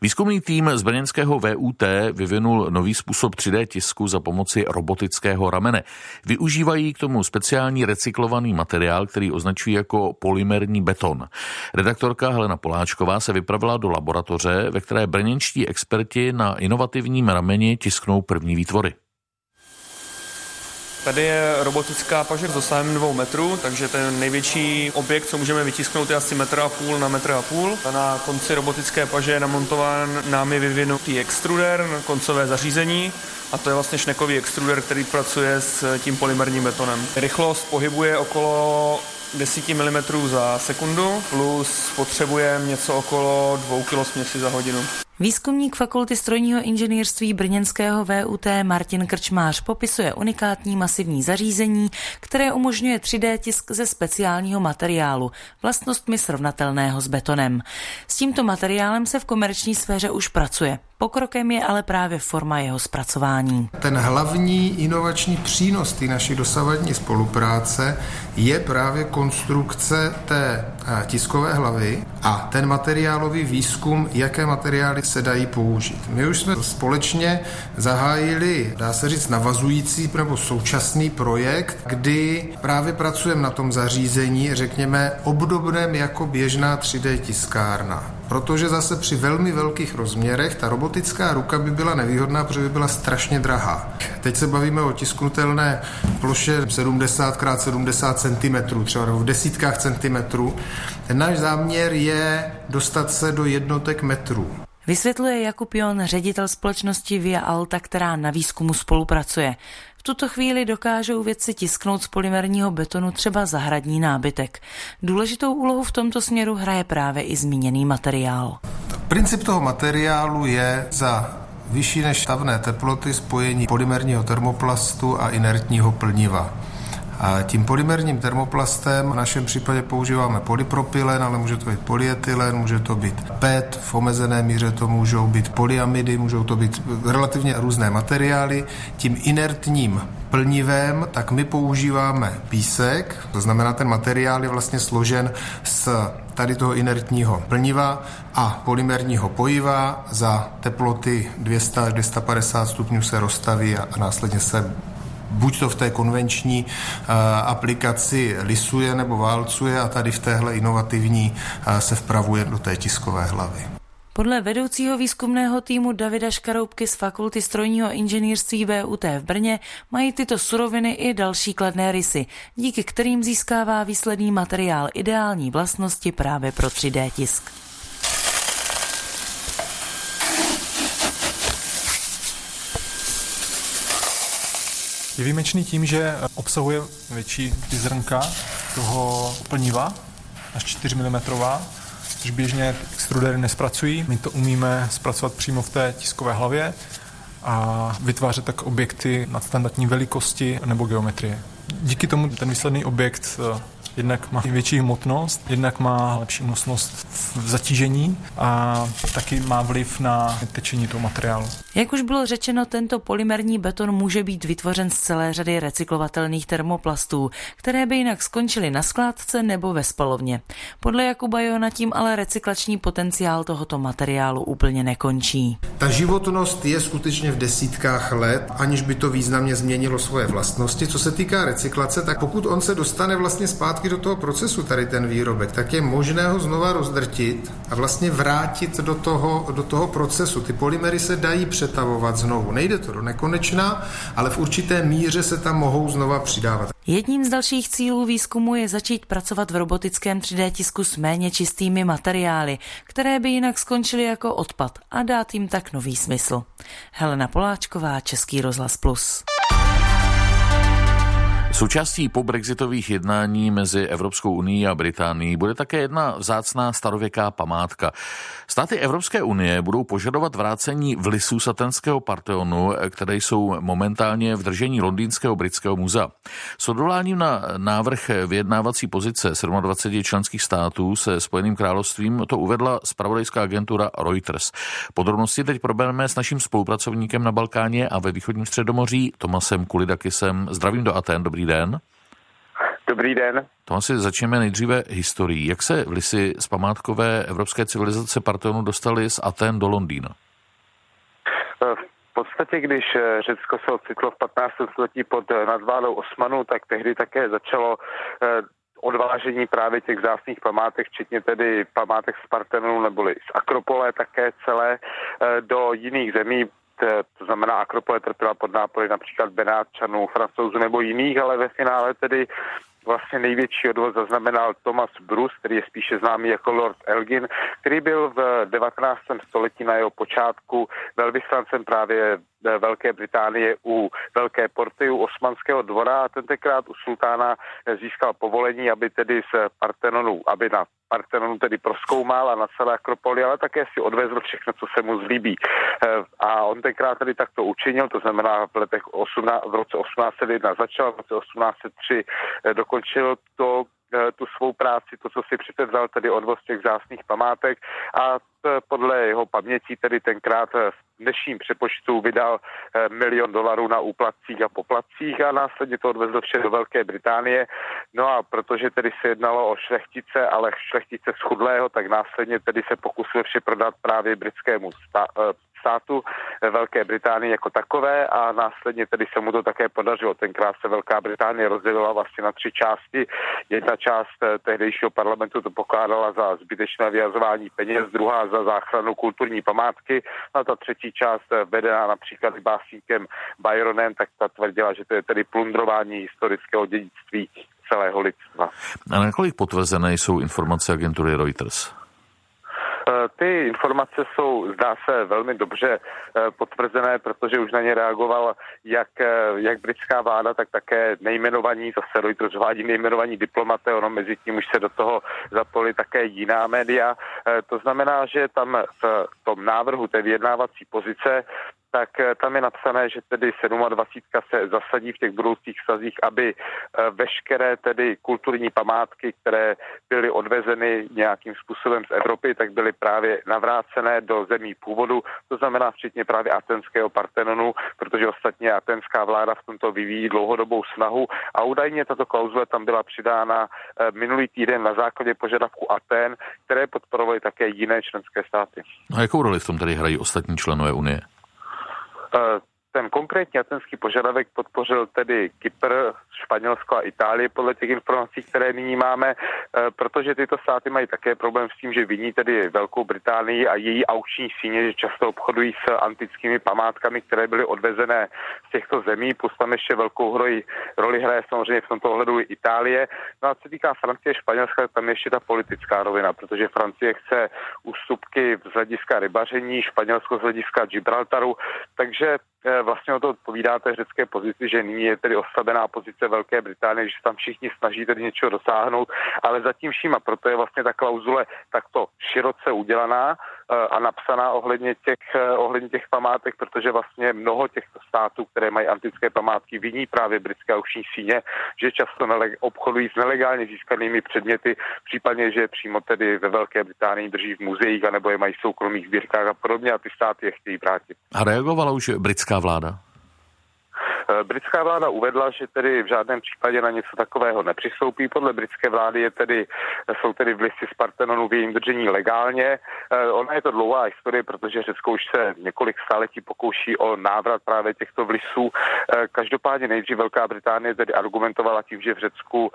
Výzkumný tým z brněnského VUT vyvinul nový způsob 3D tisku za pomoci robotického ramene. Využívají k tomu speciální recyklovaný materiál, který označují jako polymerní beton. Redaktorka Helena Poláčková se vypravila do laboratoře, ve které brněnští experti na inovativním rameni tisknou první výtvory. Tady je robotická pažer s dosahem dvou metrů, takže ten největší objekt, co můžeme vytisknout, je asi metr a půl na metr a půl. Na konci robotické paže je namontován námi vyvinutý extruder, koncové zařízení, a to je vlastně šnekový extruder, který pracuje s tím polymerním betonem. Rychlost pohybuje okolo 10 mm za sekundu, plus potřebujeme něco okolo 2 kg směsi za hodinu. Výzkumník Fakulty strojního inženýrství brněnského VUT Martin Krčmář popisuje unikátní masivní zařízení, které umožňuje 3D tisk ze speciálního materiálu, vlastnostmi srovnatelného s betonem. S tímto materiálem se v komerční sféře už pracuje. Pokrokem je ale právě forma jeho zpracování. Ten hlavní inovační přínos té naší dosavadní spolupráce je právě konstrukce té eh, tiskové hlavy a ten materiálový výzkum, jaké materiály se dají použít. My už jsme společně zahájili, dá se říct, navazující nebo současný projekt, kdy právě pracujeme na tom zařízení, řekněme, obdobném jako běžná 3D tiskárna. Protože zase při velmi velkých rozměrech ta robotická ruka by byla nevýhodná, protože by byla strašně drahá. Teď se bavíme o tisknutelné ploše 70 x 70 cm, třeba v desítkách centimetrů. Ten náš záměr je dostat se do jednotek metrů. Vysvětluje Jakub Jon, ředitel společnosti Via Alta, která na výzkumu spolupracuje. V tuto chvíli dokážou vědci tisknout z polymerního betonu třeba zahradní nábytek. Důležitou úlohu v tomto směru hraje právě i zmíněný materiál. Princip toho materiálu je za vyšší než stavné teploty spojení polymerního termoplastu a inertního plniva. A tím polymerním termoplastem v našem případě používáme polypropylen, ale může to být polyetylen, může to být PET, v omezené míře to můžou být polyamidy, můžou to být relativně různé materiály. Tím inertním plnivem, tak my používáme písek, to znamená, ten materiál je vlastně složen z tady toho inertního plniva a polymerního pojiva. Za teploty 200 až 250 stupňů se rozstaví a následně se buď to v té konvenční uh, aplikaci lisuje nebo válcuje a tady v téhle inovativní uh, se vpravuje do té tiskové hlavy. Podle vedoucího výzkumného týmu Davida Škaroubky z Fakulty strojního inženýrství VUT v Brně mají tyto suroviny i další kladné rysy, díky kterým získává výsledný materiál ideální vlastnosti právě pro 3D tisk. Je výjimečný tím, že obsahuje větší ty zrnka toho plniva, až 4 mm, což běžně extrudery nespracují. My to umíme zpracovat přímo v té tiskové hlavě a vytvářet tak objekty nadstandardní velikosti nebo geometrie. Díky tomu ten výsledný objekt Jednak má větší hmotnost, jednak má lepší nosnost v zatížení a taky má vliv na tečení toho materiálu. Jak už bylo řečeno, tento polymerní beton může být vytvořen z celé řady recyklovatelných termoplastů, které by jinak skončily na skládce nebo ve spalovně. Podle Jakuba Jona tím ale recyklační potenciál tohoto materiálu úplně nekončí. Ta životnost je skutečně v desítkách let, aniž by to významně změnilo svoje vlastnosti. Co se týká recyklace, tak pokud on se dostane vlastně zpátky zpátky do toho procesu tady ten výrobek, tak je možné ho znova rozdrtit a vlastně vrátit do toho, do toho procesu. Ty polymery se dají přetavovat znovu. Nejde to do nekonečna, ale v určité míře se tam mohou znova přidávat. Jedním z dalších cílů výzkumu je začít pracovat v robotickém 3D tisku s méně čistými materiály, které by jinak skončily jako odpad a dát jim tak nový smysl. Helena Poláčková, Český rozhlas Plus. Součástí po brexitových jednání mezi Evropskou unii a Británií bude také jedna vzácná starověká památka. Státy Evropské unie budou požadovat vrácení vlisů satenského Parteonu, které jsou momentálně v držení londýnského britského muzea. S odvoláním na návrh vyjednávací pozice 27 členských států se Spojeným královstvím to uvedla spravodajská agentura Reuters. Podrobnosti teď probereme s naším spolupracovníkem na Balkáně a ve východním středomoří Tomasem Kulidakisem. Zdravím do Aten, dobrý den den. Dobrý den. To asi začneme nejdříve historií. Jak se vlisy z památkové evropské civilizace Partenu dostali z Aten do Londýna? V podstatě, když eh, Řecko se ocitlo v 15. století pod eh, nadvládou Osmanů, tak tehdy také začalo eh, odvážení právě těch zásných památek, včetně tedy památek z Partenu neboli z Akropole také celé do jiných zemí. Eh, to znamená Akropole trpěla pod nápory například Benátčanů, Francouzů nebo jiných, ale ve finále tedy vlastně největší odvoz zaznamenal Thomas Bruce, který je spíše známý jako Lord Elgin, který byl v 19. století na jeho počátku velvyslancem právě Velké Británie u Velké porty u Osmanského dvora a tentokrát u sultána získal povolení, aby tedy z Partenonu, aby na Partenonu tedy proskoumal a na celé Akropoli, ale také si odvezl všechno, co se mu zlíbí. Eh, a on tenkrát tedy takto učinil, to znamená v letech 18, v roce 1801 začal, v roce 1803 eh, dokončil to Eh, tu svou práci, to, co si připevzal, tedy odvoz těch zásných památek a podle jeho paměti tedy tenkrát v dnešním přepočtu vydal eh, milion dolarů na úplatcích a poplatcích a následně to odvezl vše do Velké Británie. No a protože tedy se jednalo o šlechtice, ale šlechtice schudlého, tak následně tedy se pokusil vše prodat právě britskému sta- eh, státu Velké Británie jako takové a následně tedy se mu to také podařilo. Tenkrát se Velká Británie rozdělila vlastně na tři části. Jedna část eh, tehdejšího parlamentu to pokládala za zbytečné vyjazování peněz, druhá za záchranu kulturní památky a ta třetí část eh, vedená například básníkem Byronem, tak ta tvrdila, že to je tedy plundrování historického dědictví celého lidstva. A nakolik potvrzené jsou informace agentury Reuters? Eh, ty informace jsou, zdá se, velmi dobře eh, potvrzené, protože už na ně reagoval jak, eh, jak britská vláda, tak také nejmenovaní, zase Reuters uvádí nejmenovaní diplomaté, ono mezi tím už se do toho zapojili také jiná média. To znamená, že tam v tom návrhu té vyjednávací pozice tak eh, tam je napsané, že tedy 27 se zasadí v těch budoucích vztazích, aby eh, veškeré tedy kulturní památky, které byly odvezeny nějakým způsobem z Evropy, tak byly právě navrácené do zemí původu, to znamená včetně právě atenského Partenonu, protože ostatně atenská vláda v tomto vyvíjí dlouhodobou snahu a údajně tato klauzule tam byla přidána eh, minulý týden na základě požadavku Aten, které podporovaly také jiné členské státy. A jakou roli v tom tady hrají ostatní členové Unie? Uh, ten konkrétní atenský požadavek podpořil tedy Kypr, Španělsko a Itálie podle těch informací, které nyní máme, eh, protože tyto státy mají také problém s tím, že viní tedy Velkou Británii a její aukční síně, že často obchodují s antickými památkami, které byly odvezené z těchto zemí, plus tam ještě velkou roli, roli hraje samozřejmě v tomto ohledu i Itálie. No a co týká Francie a Španělska, tam ještě ta politická rovina, protože Francie chce ústupky z hlediska rybaření, Španělsko z hlediska Gibraltaru, takže vlastně o to odpovídá té řecké pozici, že nyní je tedy oslabená pozice Velké Británie, že tam všichni snaží tedy něčeho dosáhnout, ale zatím vším a proto je vlastně ta klauzule takto široce udělaná eh, a napsaná ohledně těch, eh, ohledně těch památek, protože vlastně mnoho těchto států, které mají antické památky, viní právě britské auční síně, že často obchodují s nelegálně získanými předměty, případně, že přímo tedy ve Velké Británii drží v muzeích, anebo je mají v soukromých sbírkách a podobně a ty státy je chtějí vrátit. A reagovala už britská vláda? Eh, britská vláda uvedla, že tedy v žádném případě na něco takového nepřistoupí. Podle britské vlády je tedy, jsou tedy vlisy z Partenonu v jejím držení legálně. Eh, ona je to dlouhá historie, protože Řecko už se několik staletí pokouší o návrat právě těchto vlisů. Eh, každopádně nejdřív Velká Británie tedy argumentovala tím, že v Řecku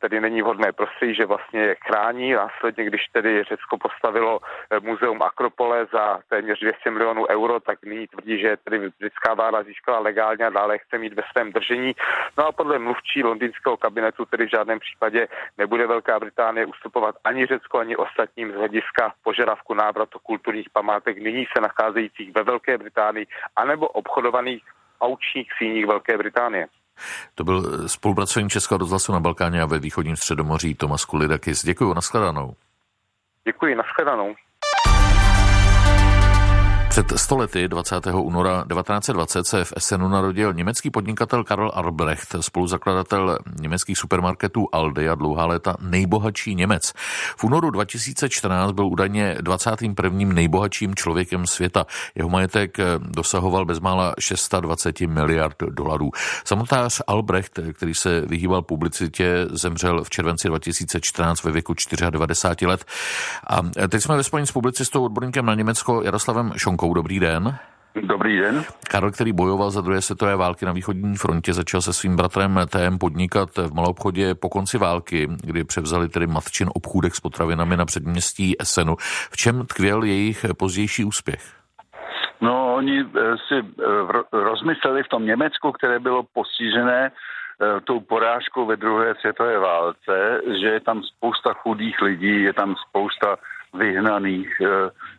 tedy není vhodné prostředí, že vlastně je chrání. Následně, když tedy Řecko postavilo muzeum Akropole za téměř 200 milionů euro, tak nyní tvrdí, že tedy britská vláda získala legálně a dále chce mít ve svém držení. No a podle mluvčí londýnského kabinetu tedy v žádném případě nebude Velká Británie ustupovat ani Řecko, ani ostatním z hlediska požadavku návratu kulturních památek nyní se nacházejících ve Velké Británii anebo obchodovaných aučních síních Velké Británie. To byl spolupracovník Českého rozhlasu na Balkáně a ve východním středomoří Tomas Kulidakis. Děkuji, nashledanou. Děkuji, nashledanou. Před stolety 20. února 1920 se v Essenu narodil německý podnikatel Karl Albrecht, spoluzakladatel německých supermarketů Aldi a dlouhá léta nejbohatší Němec. V únoru 2014 byl údajně 21. nejbohatším člověkem světa. Jeho majetek dosahoval bezmála 620 miliard dolarů. Samotář Albrecht, který se vyhýbal publicitě, zemřel v červenci 2014 ve věku 94 let. A teď jsme ve spojení s publicistou odborníkem na Německo Jaroslavem Šonkou Jirkou, dobrý den. Dobrý den. Karel, který bojoval za druhé světové války na východní frontě, začal se svým bratrem TM podnikat v maloobchodě po konci války, kdy převzali tedy matčin obchůdek s potravinami na předměstí Esenu. V čem tkvěl jejich pozdější úspěch? No, oni eh, si eh, rozmysleli v tom Německu, které bylo postižené eh, tou porážkou ve druhé světové válce, že je tam spousta chudých lidí, je tam spousta vyhnaných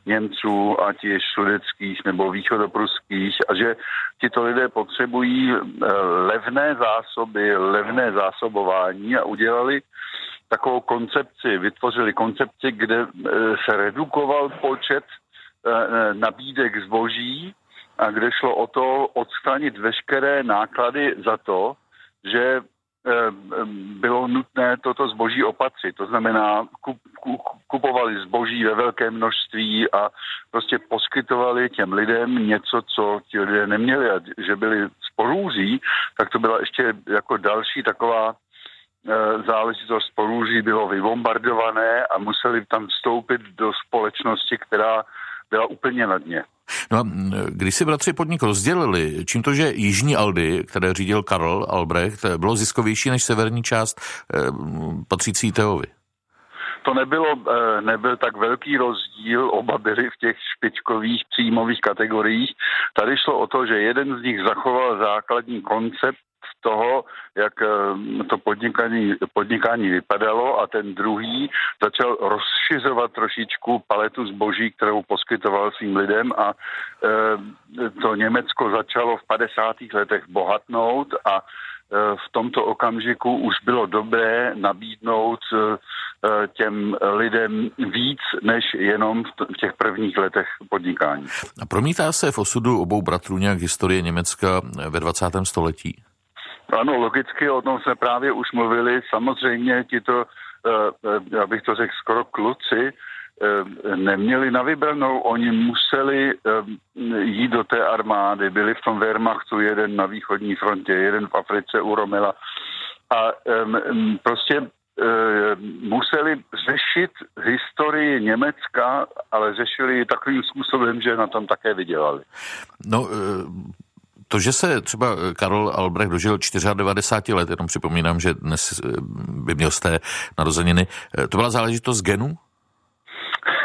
Němců, ať je sudeckých nebo východopruských a že tito lidé potřebují e, levné zásoby, levné zásobování a udělali takovou koncepci, vytvořili koncepci, kde e, se redukoval počet e, nabídek zboží a kde šlo o to odstranit veškeré náklady za to, že Eh, bylo nutné toto zboží opatřit. To znamená, kup, kupovali zboží ve velké množství a prostě poskytovali těm lidem něco, co ti lidé neměli. A že byli sporůzí, tak to byla ještě jako další taková eh, záležitost porůří bylo vybombardované a museli tam vstoupit do společnosti, která byla úplně na dně. No a když si bratři podnik rozdělili, čím to, že Jižní Aldy, které řídil Karl Albrecht, bylo ziskovější než severní část eh, patřící Teovi? To nebylo, eh, nebyl tak velký rozdíl, oba byli v těch špičkových příjmových kategoriích. Tady šlo o to, že jeden z nich zachoval základní koncept toho, jak eh, to podnikání, podnikání vypadalo a ten druhý začal rozšiřovat trošičku paletu zboží, kterou poskytoval svým lidem a eh, to Německo začalo v 50. letech bohatnout a eh, v tomto okamžiku už bylo dobré nabídnout těm lidem víc, než jenom v těch prvních letech podnikání. A promítá se v osudu obou bratrů nějak historie Německa ve 20. století? Ano, logicky o tom jsme právě už mluvili. Samozřejmě ti to, já bych to řekl, skoro kluci, neměli na vybranou, oni museli jít do té armády, byli v tom Wehrmachtu, jeden na východní frontě, jeden v Africe u Romela a prostě museli řešit historii Německa, ale řešili ji takovým způsobem, že na tom také vydělali. No, to, že se třeba Karol Albrecht dožil 94 let, jenom připomínám, že dnes by měl z té narozeniny, to byla záležitost genů?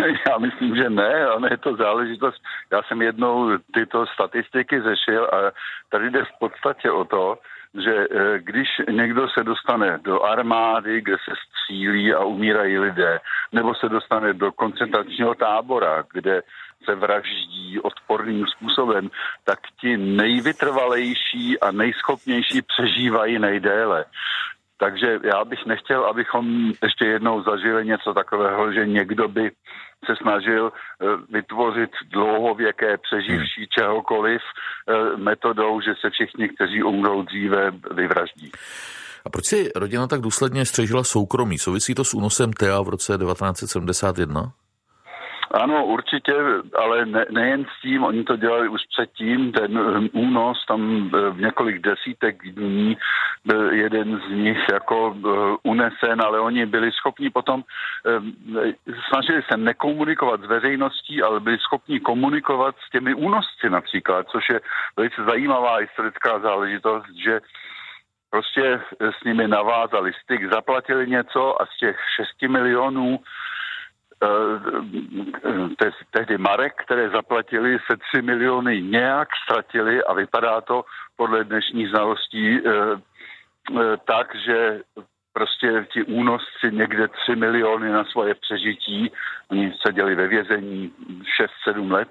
Já myslím, že ne, ale je to záležitost. Já jsem jednou tyto statistiky řešil a tady jde v podstatě o to, že eh, když někdo se dostane do armády, kde se střílí a umírají lidé, nebo se dostane do koncentračního tábora, kde se vraždí odporným způsobem, tak ti nejvytrvalejší a nejschopnější přežívají nejdéle. Takže já bych nechtěl, abychom ještě jednou zažili něco takového, že někdo by se snažil eh, vytvořit dlouhověké přeživší hmm. čehokoliv eh, metodou, že se všichni, kteří umrou dříve, vyvraždí. A proč si rodina tak důsledně střežila soukromí? Souvisí to s únosem Tea v roce 1971? Ano, určitě, ale ne, nejen s tím, oni to dělali už předtím, ten únos tam eh, v několik desítek dní byl jeden z nich jako eh, unesen, ale oni byli schopni potom, snažili se nekomunikovat s veřejností, ale byli schopni komunikovat s těmi únosci například, což je velice zajímavá historická záležitost, že prostě s nimi navázali styk, zaplatili něco a z těch 6 milionů Eh, tehdy Marek, které zaplatili, se 3 miliony nějak ztratili a vypadá to podle dnešních znalostí eh, eh, tak, že prostě ti únosci někde 3 miliony na svoje přežití, oni seděli ve vězení 6-7 let,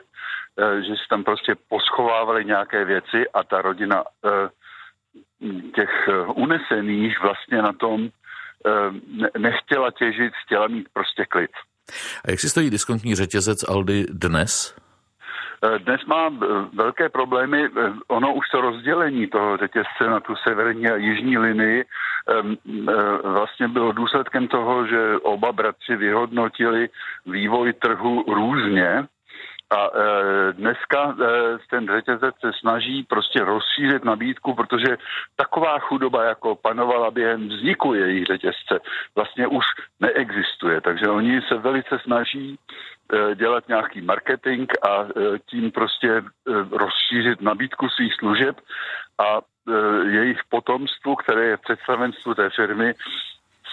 že si tam prostě poschovávali nějaké věci a ta rodina těch unesených vlastně na tom nechtěla těžit, chtěla mít prostě klid. A jak si stojí diskontní řetězec Aldi dnes? Eh, dnes má eh, velké problémy. Eh, ono už to rozdělení toho řetězce na tu severní a jižní linii vlastně bylo důsledkem toho, že oba bratři vyhodnotili vývoj trhu různě a e, dneska e, ten řetězec se snaží prostě rozšířit nabídku, protože taková chudoba, jako panovala během vzniku jejich řetězce, vlastně už neexistuje. Takže oni se velice snaží e, dělat nějaký marketing a e, tím prostě e, rozšířit nabídku svých služeb a e, jejich potomstvu, které je představenstvu té firmy,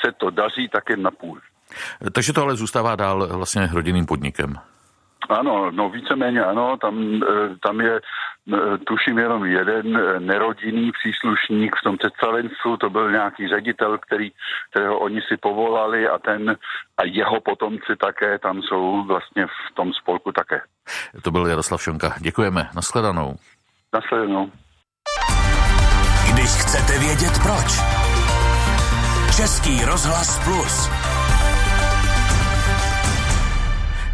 se to daří také na půl. Takže to ale zůstává dál vlastně rodinným podnikem. Ano, no víceméně ano, tam, e, tam je e, tuším jenom jeden e, nerodinný příslušník v tom představenstvu, to byl nějaký ředitel, který, kterého oni si povolali a ten a jeho potomci také tam jsou vlastně v tom spolku také. To byl Jaroslav Šonka. Děkujeme. Naschledanou. Naschledanou. Když chcete vědět proč. Český rozhlas plus.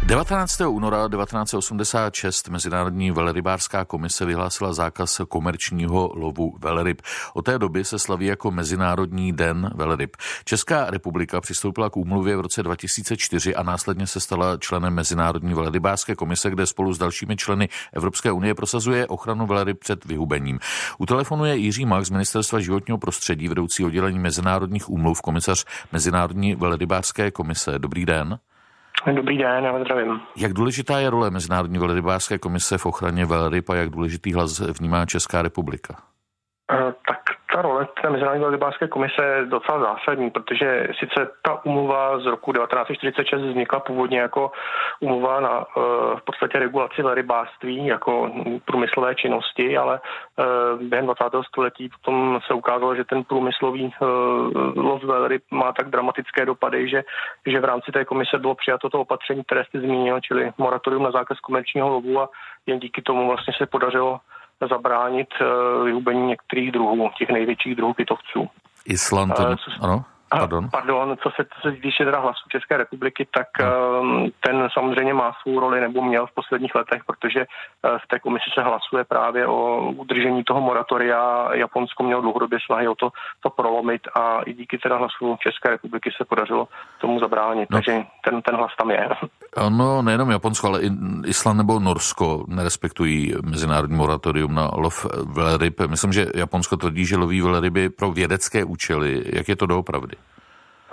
19. února 1986 Mezinárodní velerybářská komise vyhlásila zákaz komerčního lovu veleryb. Od té doby se slaví jako Mezinárodní den veleryb. Česká republika přistoupila k úmluvě v roce 2004 a následně se stala členem Mezinárodní velerybářské komise, kde spolu s dalšími členy Evropské unie prosazuje ochranu veleryb před vyhubením. U telefonu je Jiří Mach z Ministerstva životního prostředí, vedoucí oddělení mezinárodních úmluv, komisař Mezinárodní velerybářské komise. Dobrý den. Dobrý den, já vás zdravím. Jak důležitá je role Mezinárodní velrybářské komise v ochraně velryb a jak důležitý hlas vnímá Česká republika? Ta role té Mezinárodní rybářské komise je docela zásadní, protože sice ta umluva z roku 1946 vznikla původně jako umluva na eh, v podstatě regulaci velrybářství jako průmyslové činnosti, ale eh, během 20. století potom se ukázalo, že ten průmyslový eh, lov velryb má tak dramatické dopady, že, že v rámci té komise bylo přijato to opatření, které jste zmínil, čili moratorium na zákaz komerčního lovu a jen díky tomu vlastně se podařilo zabránit eh, vyhubení některých druhů, těch největších druhů pitovců. Island, uh, ano? Pardon? Pardon, co se, co se týče teda hlasu České republiky, tak um, ten samozřejmě má svou roli nebo měl v posledních letech, protože uh, v té komisi se hlasuje právě o udržení toho moratoria. Japonsko mělo dlouhodobě snahy o to, to prolomit a i díky teda hlasu České republiky se podařilo tomu zabránit. No. Takže ten, ten hlas tam je. Ano, nejenom Japonsko, ale i Island nebo Norsko nerespektují mezinárodní moratorium na lov velryb. Myslím, že Japonsko tvrdí, že loví velryby pro vědecké účely. Jak je to doopravdy?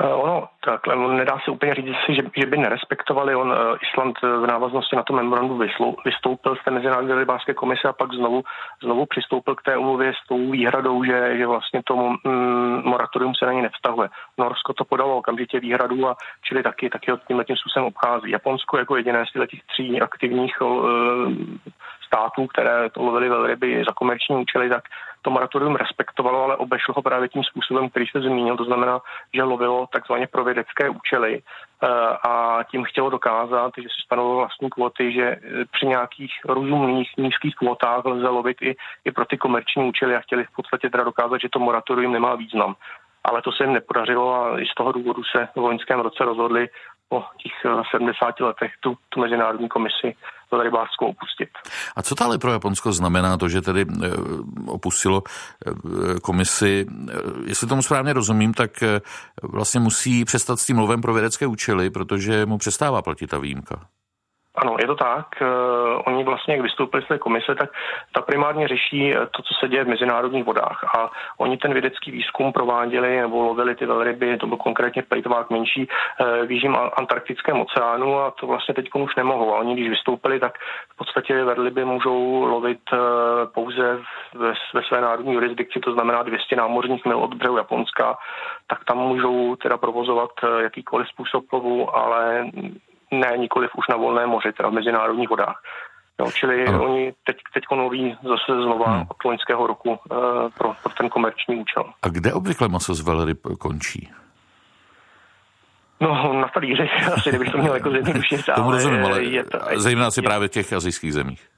Eh, ono takhle, nedá se úplně říct, že, že by nerespektovali. On uh, Island eh, v návaznosti na to memorandu vyslou, vystoupil z té Mezinárodní rybářské komise a pak znovu, znovu přistoupil k té umluvě s tou výhradou, že, že vlastně tomu mm, moratorium se na ně nevztahuje. Norsko to podalo okamžitě výhradu a čili taky, taky ho tímhle tím způsobem obchází. Japonsko jako jediné z těch tří aktivních států, které to lovily velryby za komerční účely, tak to moratorium respektovalo, ale obešlo ho právě tím způsobem, který se zmínil, to znamená, že lovilo takzvaně pro vědecké účely eh, a tím chtělo dokázat, že si stanovilo vlastní kvoty, že eh, při nějakých rozumných nízkých kvotách lze lovit i, i pro ty komerční účely a chtěli v podstatě teda dokázat, že to moratorium nemá význam. Ale to se jim nepodařilo a i z toho důvodu se v loňském roce rozhodli po těch 70 eh, letech tu, tu mezinárodní komisi rybářskou opustit. A co to ale pro Japonsko znamená to, že tedy eh, opustilo eh, komisi? Jestli tomu správně rozumím, tak vlastně musí přestat s tím lovem pro vědecké účely, protože mu přestává platit ta výjimka. Ano, je to tak. Uh, oni vlastně, jak vystoupili z té komise, tak ta primárně řeší to, co se děje v mezinárodních vodách. A oni ten vědecký výzkum prováděli nebo lovili ty velryby, to byl konkrétně plejtvák menší, uh, v jižním antarktickém oceánu a to vlastně teď už nemohou. A oni, když vystoupili, tak v podstatě velryby můžou lovit pouze ve, ve své národní jurisdikci, to znamená 200 námořních mil od břehu Japonska, tak tam můžou teda provozovat jakýkoliv způsob lovu, ale ne nikoliv už na volné moři, teda v mezinárodních vodách. No, čili ano. oni teď, teď noví zase znova hmm. od loňského roku uh, pro, pro ten komerční účel. A kde obvykle maso z velryb končí? No, na talíři, asi kdybych to měl jako zjednodušit. Tomu rozumím, ale je to, zejména asi je, právě v těch azijských zemích.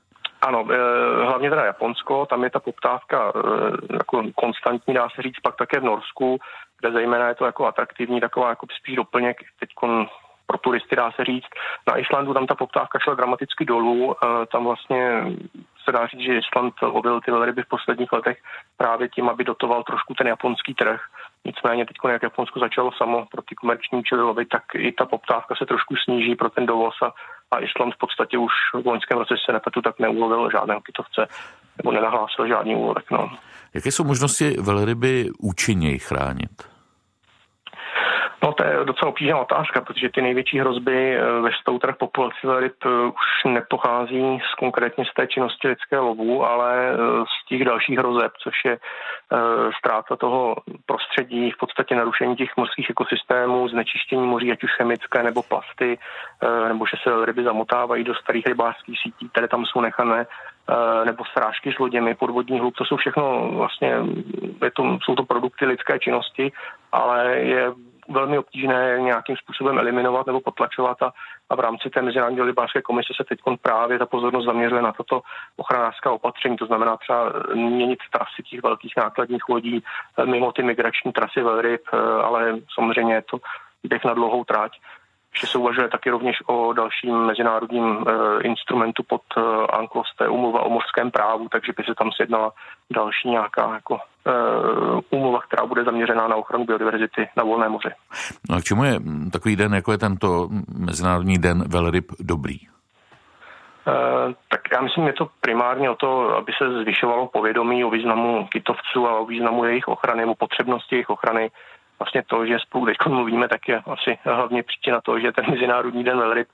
Ano, eh, hlavně teda Japonsko, tam je ta poptávka eh, jako konstantní, dá se říct, pak také v Norsku, kde zejména je to jako atraktivní, taková jako spíš doplněk teď pro turisty, dá se říct. Na Islandu tam ta poptávka šla dramaticky dolů. Eh, tam vlastně se dá říct, že Island objevil ty velryby v posledních letech právě tím, aby dotoval trošku ten japonský trh. Nicméně teď, jak Japonsko začalo samo pro ty komerční účely lovit, tak i ta poptávka se trošku sníží pro ten dovoz a, a Island v podstatě už v loňském roce se nepletu, tak neulovil žádného kytovce nebo nenahlásil žádný úlovek. No. Jaké jsou možnosti velryby účinněji chránit? No to je docela obtížná otázka, protože ty největší hrozby eh, ve stoutrech populace ryb eh, už nepochází z konkrétně z té činnosti lidské lovu, ale eh, z těch dalších hrozeb, což je ztráta toho prostředí, v podstatě narušení těch mořských ekosystémů, znečištění moří, ať už chemické nebo plasty, nebo že se ryby zamotávají do starých rybářských sítí, které tam jsou nechané, nebo srážky s loděmi, podvodní hluk, to jsou všechno vlastně, je to, jsou to produkty lidské činnosti, ale je velmi obtížné nějakým způsobem eliminovat nebo potlačovat a, a v rámci té Mezinárodní rybářské komise se teď právě ta pozornost zaměřuje na toto ochranářská opatření, to znamená třeba měnit trasy těch velkých nákladních lodí eh, mimo ty migrační trasy velryb, eh, ale samozřejmě je to běh na dlouhou tráť. Ještě se uvažuje taky rovněž o dalším mezinárodním e, instrumentu pod e, ANKLOS, to je umluva o mořském právu, takže by se tam sjednala další nějaká jako úmluva, která bude zaměřená na ochranu biodiverzity na volné moři. No a k čemu je takový den, jako je tento Mezinárodní den velryb dobrý? Uh, tak já myslím, je to primárně o to, aby se zvyšovalo povědomí o významu kytovců a o významu jejich ochrany, o potřebnosti jejich ochrany vlastně to, že spolu teď mluvíme, tak je asi hlavně příčina toho, že ten Mezinárodní den velryb.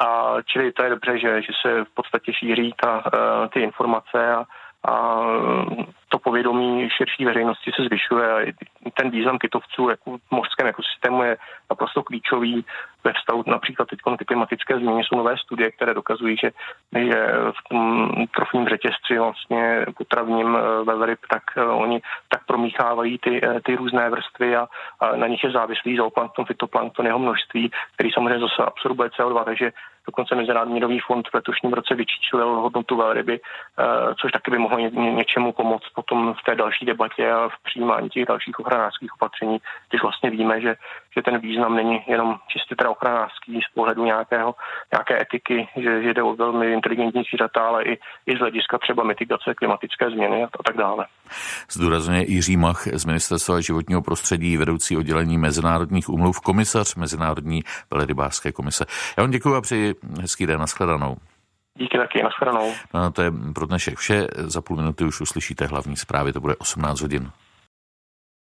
A čili to je dobře, že, že se v podstatě šíří ta, eh, ty informace a, a povědomí širší veřejnosti se zvyšuje a ten význam kytovců jako v mořském ekosystému je naprosto klíčový ve vztahu například teď ty klimatické změny. Jsou nové studie, které dokazují, že, že v tom trofním řetězci vlastně potravním eh, velryb, tak eh, oni tak promíchávají ty, eh, ty různé vrstvy a, a na nich je závislý zooplankton, fytoplankton, jeho množství, který samozřejmě zase absorbuje CO2, takže Dokonce Mezinárodní měnový fond v letošním roce vyčíslil hodnotu velryby, což taky by mohlo ně, něčemu pomoct potom v té další debatě a v přijímání těch dalších ochranářských opatření, když vlastně víme, že, že ten význam není jenom čistě teda ochranářský z pohledu nějakého, nějaké etiky, že, že jde o velmi inteligentní zvířata, ale i, i z hlediska třeba mitigace klimatické změny a, a tak dále. Zdůrazňuje Jiří Mach z Ministerstva životního prostředí, vedoucí oddělení mezinárodních umluv, komisař Mezinárodní velerybářské komise. Já vám děkuji a přeji hezký den, nashledanou. Díky taky, nashledanou. No, to je pro dnešek vše. Za půl minuty už uslyšíte hlavní zprávy, to bude 18 hodin.